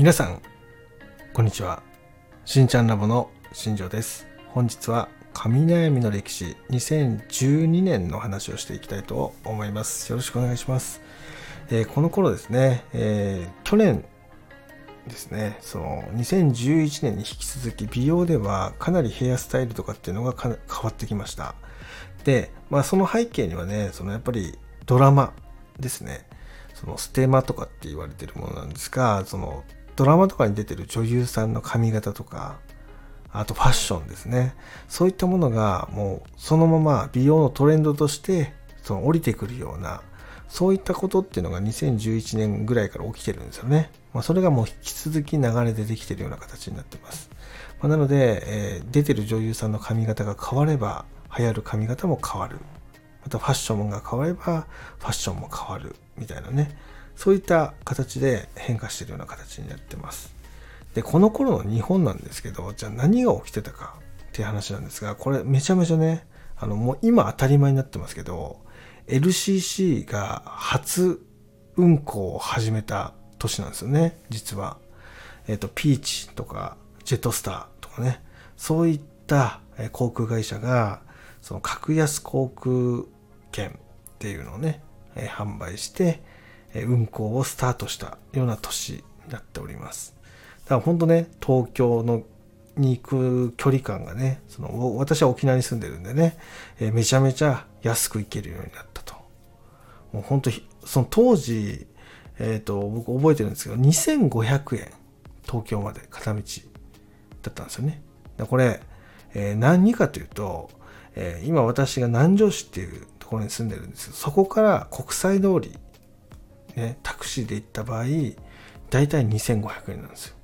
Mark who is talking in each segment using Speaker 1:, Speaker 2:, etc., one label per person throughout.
Speaker 1: 皆さんこんにちは。しんちゃんラボの新庄です。本日は神悩みの歴史2012年の話をしていきたいと思います。よろしくお願いします、えー、この頃ですね、えー、去年ですねその2011年に引き続き美容ではかなりヘアスタイルとかっていうのが変わってきました。で、まあ、その背景にはねそのやっぱりドラマですね。そのステマとかって言われてるものなんですがそのドラマとかに出てる女優さんの髪型とかあとファッションですねそういったものがもうそのまま美容のトレンドとしてその降りてくるようなそういったことっていうのが2011年ぐらいから起きてるんですよね。まあ、それがもう引き続き流れでできてるような形になってます。まあ、なので、えー、出てる女優さんの髪型が変われば流行る髪型も変わる。またファッションが変わればファッションも変わるみたいなねそういった形で変化してるような形になってます。でこの頃の日本なんですけどじゃあ何が起きてたかっていう話なんですがこれめちゃめちゃねあのもう今当たり前になってますけど LCC が初運行を始めた年なんですよね実は。えっ、ー、とピーチとかジェットスターとかね。そういった航空会社がその格安航空券っていうのをね、販売して、運行をスタートしたような年になっております。だから本当ね、東京のに行く距離感がね、その私は沖縄に住んでるんでね、えめちゃめちゃ安く行けるようになったと。もう本当、その当時、えっ、ー、と、僕覚えてるんですけど、2500円、東京まで片道だったんですよね。これ、えー、何かというと、えー、今私が南城市っていうところに住んでるんですけどそこから国際通り、ね、タクシーで行った場合大体2500円なんですよ。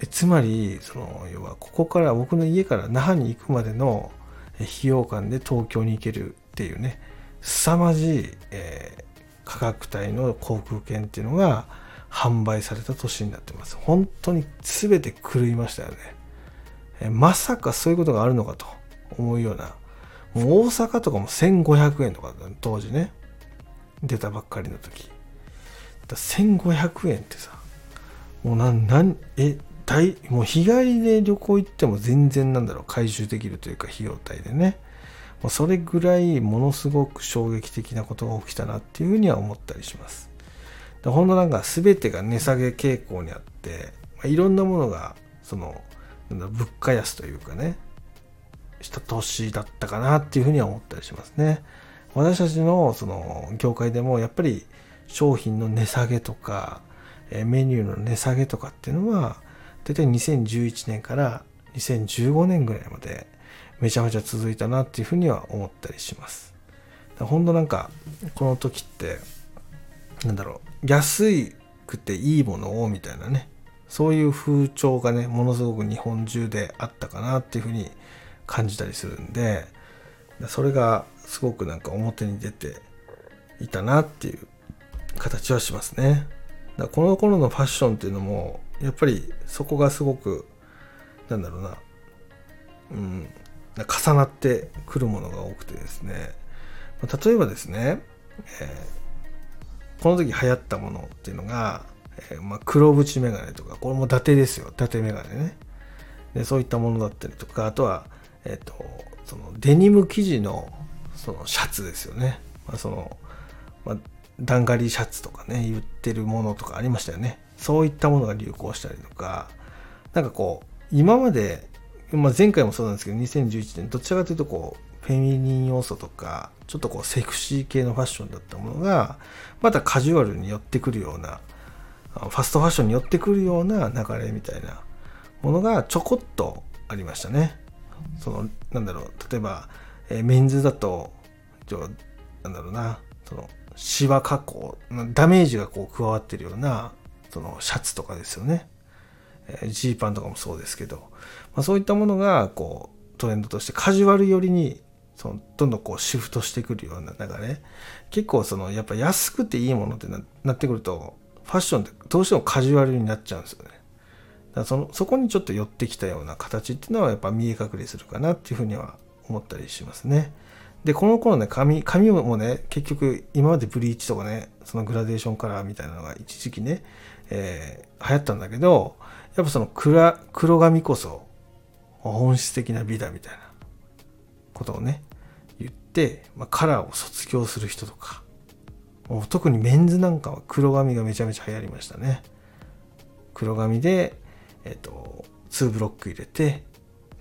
Speaker 1: えつまりその要はここから僕の家から那覇に行くまでの費用感で東京に行けるっていうね凄まじい、えー、価格帯の航空券っていうのが販売された年になってます。本当に全て狂いましたよね。えまさかそういうことがあるのかと思うような。もう大阪とかも1500円とか当時ね。出たばっかりの時。だ1500円ってさもうなんなんえ大もう日帰りで旅行行っても全然なんだろう。回収できるというか費用対でね。もうそれぐらいものすごく衝撃的なことが起きたなっていうふうには思ったりします。ほんとなんか全てが値下げ傾向にあって、まあ、いろんなものがそのなんだ物価安というかねした年だったかなっていうふうには思ったりしますね。私たちのその業界でもやっぱり商品の値下げとかメニューの値下げとかっていうのは大体2011年から2015年ぐらいまでめちゃめちゃ続いたなっていうふうには思ったりします。ほんとなんかこの時ってなんだろう安くていいものをみたいなねそういう風潮がねものすごく日本中であったかなっていうふうに感じたりするんでそれがすごくなんか表に出ていたなっていう形はしますね。だこの頃のファッションっていうのもやっぱりそこがすごくなんだろうなうん重なってくるものが多くてですね。例えばですね、えー、この時流行ったものっていうのが、えー、まあ、黒縁メガネとかこれも伊達ですよ。伊達メガネね。でそういったものだったりとかあとはえっ、と、そのデニム生地のそのシャツですよね。まあ、その、まあ、ダンガリーシャツとかね、言ってるものとかありましたよね。そういったものが流行したりとか、なんかこう、今まで、まあ、前回もそうなんですけど、2011年、どちらかというとこう、フェミニン要素とか、ちょっとこう、セクシー系のファッションだったものが、またカジュアルに寄ってくるような、ファストファッションに寄ってくるような流れみたいなものがちょこっとありましたね。そのなんだろう例えば、えー、メンズだとなんだろうなそのシワ加工ダメージがこう加わってるようなそのシャツとかですよね。ジー、パンとかもそうですけど、まあ、そういったものがこうトレンドとしてカジュアル寄りにそのどんどんこうシフトしてくるような流れ。結構そのやっぱ安くていいものってなってくるとファッションってどうしてもカジュアルになっちゃうんですよね。だそのそこにちょっと寄ってきたような形っていうのはやっぱ見え隠れするかなっていうふうには思ったりしますね。でこの頃ね髪髪もね結局今までブリーチとかねそのグラデーションカラーみたいなのが一時期ね、えー、流行ったんだけどやっぱその黒黒髪こそ本質的な美だみたいなことをね言って、まあ、カラーを卒業する人とか特にメンズなんかは黒髪がめちゃめちゃ流行りましたね黒髪でえっ、ー、と2ブロック入れて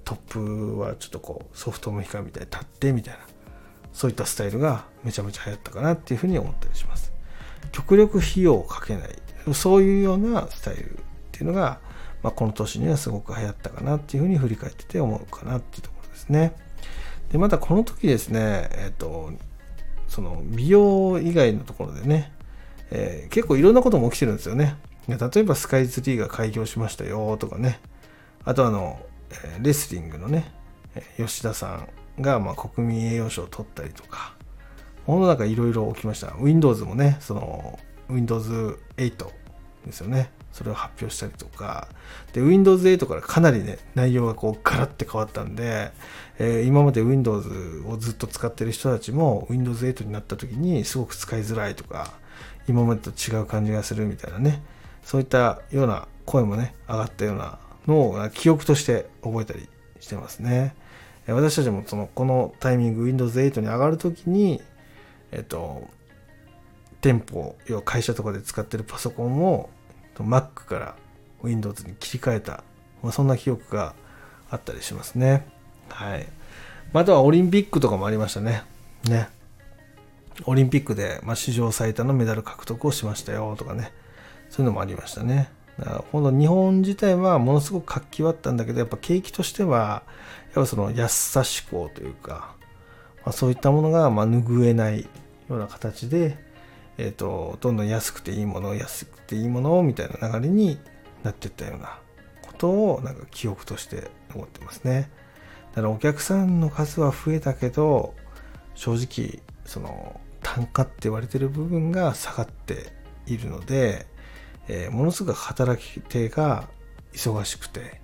Speaker 1: トップはちょっとこうソフトモヒカンみたいに立ってみたいなそういったスタイルがめちゃめちゃ流行ったかなっていうふうに思ったりします。極力費用をかけない。そういうようなスタイルっていうのが、まあ、この年にはすごく流行ったかなっていうふうに振り返ってて思うかなっていうところですね。でまたこの時ですねえっ、とその美容以外のところでね、えー、結構いろんなことも起きてるんですよね。例えばスカイツリーが開業しましたよとかね。あとあのレスリングのね吉田さんがま国民栄誉賞を取ったりとか。世の中いろいろ起きました。Windows もねその Windows 8ですよね。それを発表したりとか。で Windows 8からかなりね内容がこうガラッて変わったんで、えー、今まで Windows をずっと使ってる人たちも Windows 8になった時にすごく使いづらいとか今までと違う感じがするみたいなね。そういったような声もね上がったようなのを記憶として覚えたりしてますね。私たちもそのこのタイミング Windows 8に上がるときに、えっと、店舗、要は会社とかで使ってるパソコンを Mac から Windows に切り替えた、まあ、そんな記憶があったりしますね。はい。あとはオリンピックとかもありましたね。ね。オリンピックで、まあ、史上最多のメダル獲得をしましたよとかね。そういうのもありましたね。ほん日本自体はものすごく活気はあったんだけど、やっぱ景気としては、やっぱその安さ志向というか、まあ、そういったものがま拭えないような形で、えっ、ー、と、どんどん安くていいもの、安くていいものみたいな流れになっていったようなことをなんか記憶として思ってますね。だからお客さんの数は増えたけど、正直、その単価って言われてる部分が下がっているので、えー、ものすごく働き手が忙しくて、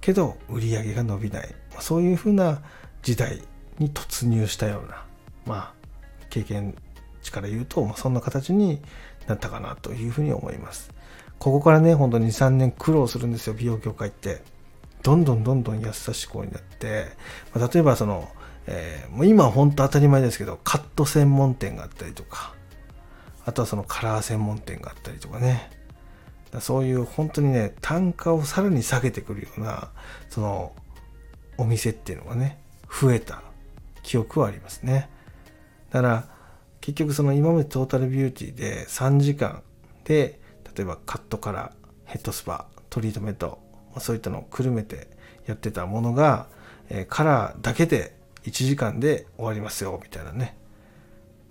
Speaker 1: けど売り上げが伸びない、そういうふうな時代に突入したような、まあ、経験値から言うと、まあ、そんな形になったかなというふうに思います。ここからね、本当に2、3年苦労するんですよ、美容業界って。どんどんどんどん安さ志向になって、まあ、例えばその、えー、もう今は本当当たり前ですけど、カット専門店があったりとか、あとはそのカラー専門店があったりとかね、そういう本当にね、単価をさらに下げてくるような、その、お店っていうのがね、増えた記憶はありますね。だから、結局その今までトータルビューティーで3時間で、例えばカットからヘッドスパ、トリートメント、そういったのをくるめてやってたものが、えカラーだけで1時間で終わりますよ、みたいなね。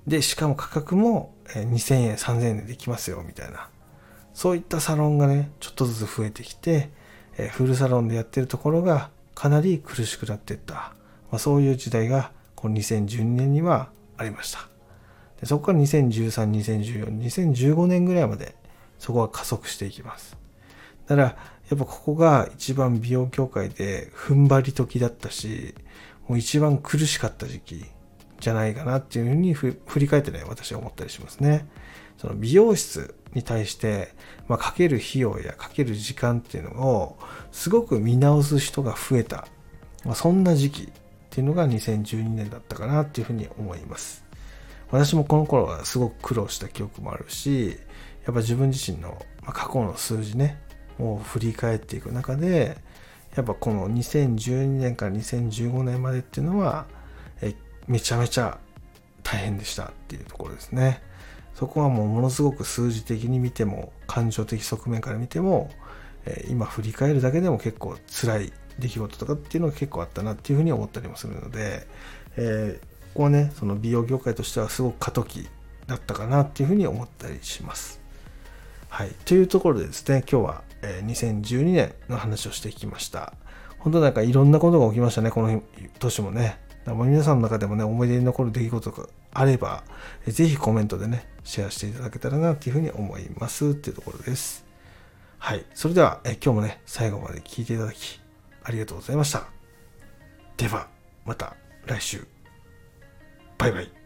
Speaker 1: で、しかも価格も2000円、3000円でできますよ、みたいな。そういったサロンがね、ちょっとずつ増えてきて、えフルサロンでやってるところがかなり苦しくなっていった、まあ、そういう時代がこの2012年にはありました。でそこから2013、2014、2015年ぐらいまでそこは加速していきます。だから、やっぱここが一番美容協会で踏ん張り時だったし、もう一番苦しかった時期じゃないかなっていうふうに振り返ってね、私は思ったりしますね。その美容室に対して、まあ、かける費用やかける時間っていうのをすごく見直す人が増えた、まあ、そんな時期っていうのが2012年だったかなっていうふうに思います。私もこの頃はすごく苦労した記憶もあるし、やっぱ自分自身の過去の数字ね、を振り返っていく中で、やっぱこの2012年から2015年までっていうのは、えめちゃめちゃ大変でしたっていうところですね。そこはもうものすごく数字的に見ても感情的側面から見ても、え今振り返るだけでも結構辛い出来事とかっていうのが結構あったなっていうふうに思ったりもするので、えー、ここはねその美容業界としてはすごく過渡期だったかなっていうふうに思ったりします。はい。というところでですね、今日は、え2012年の話をしてきました。本当なんかいろんなことが起きましたね、この年もね。皆さんの中でもね、思い出に残る出来事があれば、ぜひコメントでね、シェアしていただけたらなっていうふうに思いますっていうところです。はい。それでは、え今日もね、最後まで聞いていただき、ありがとうございました。では、また来週。バイバイ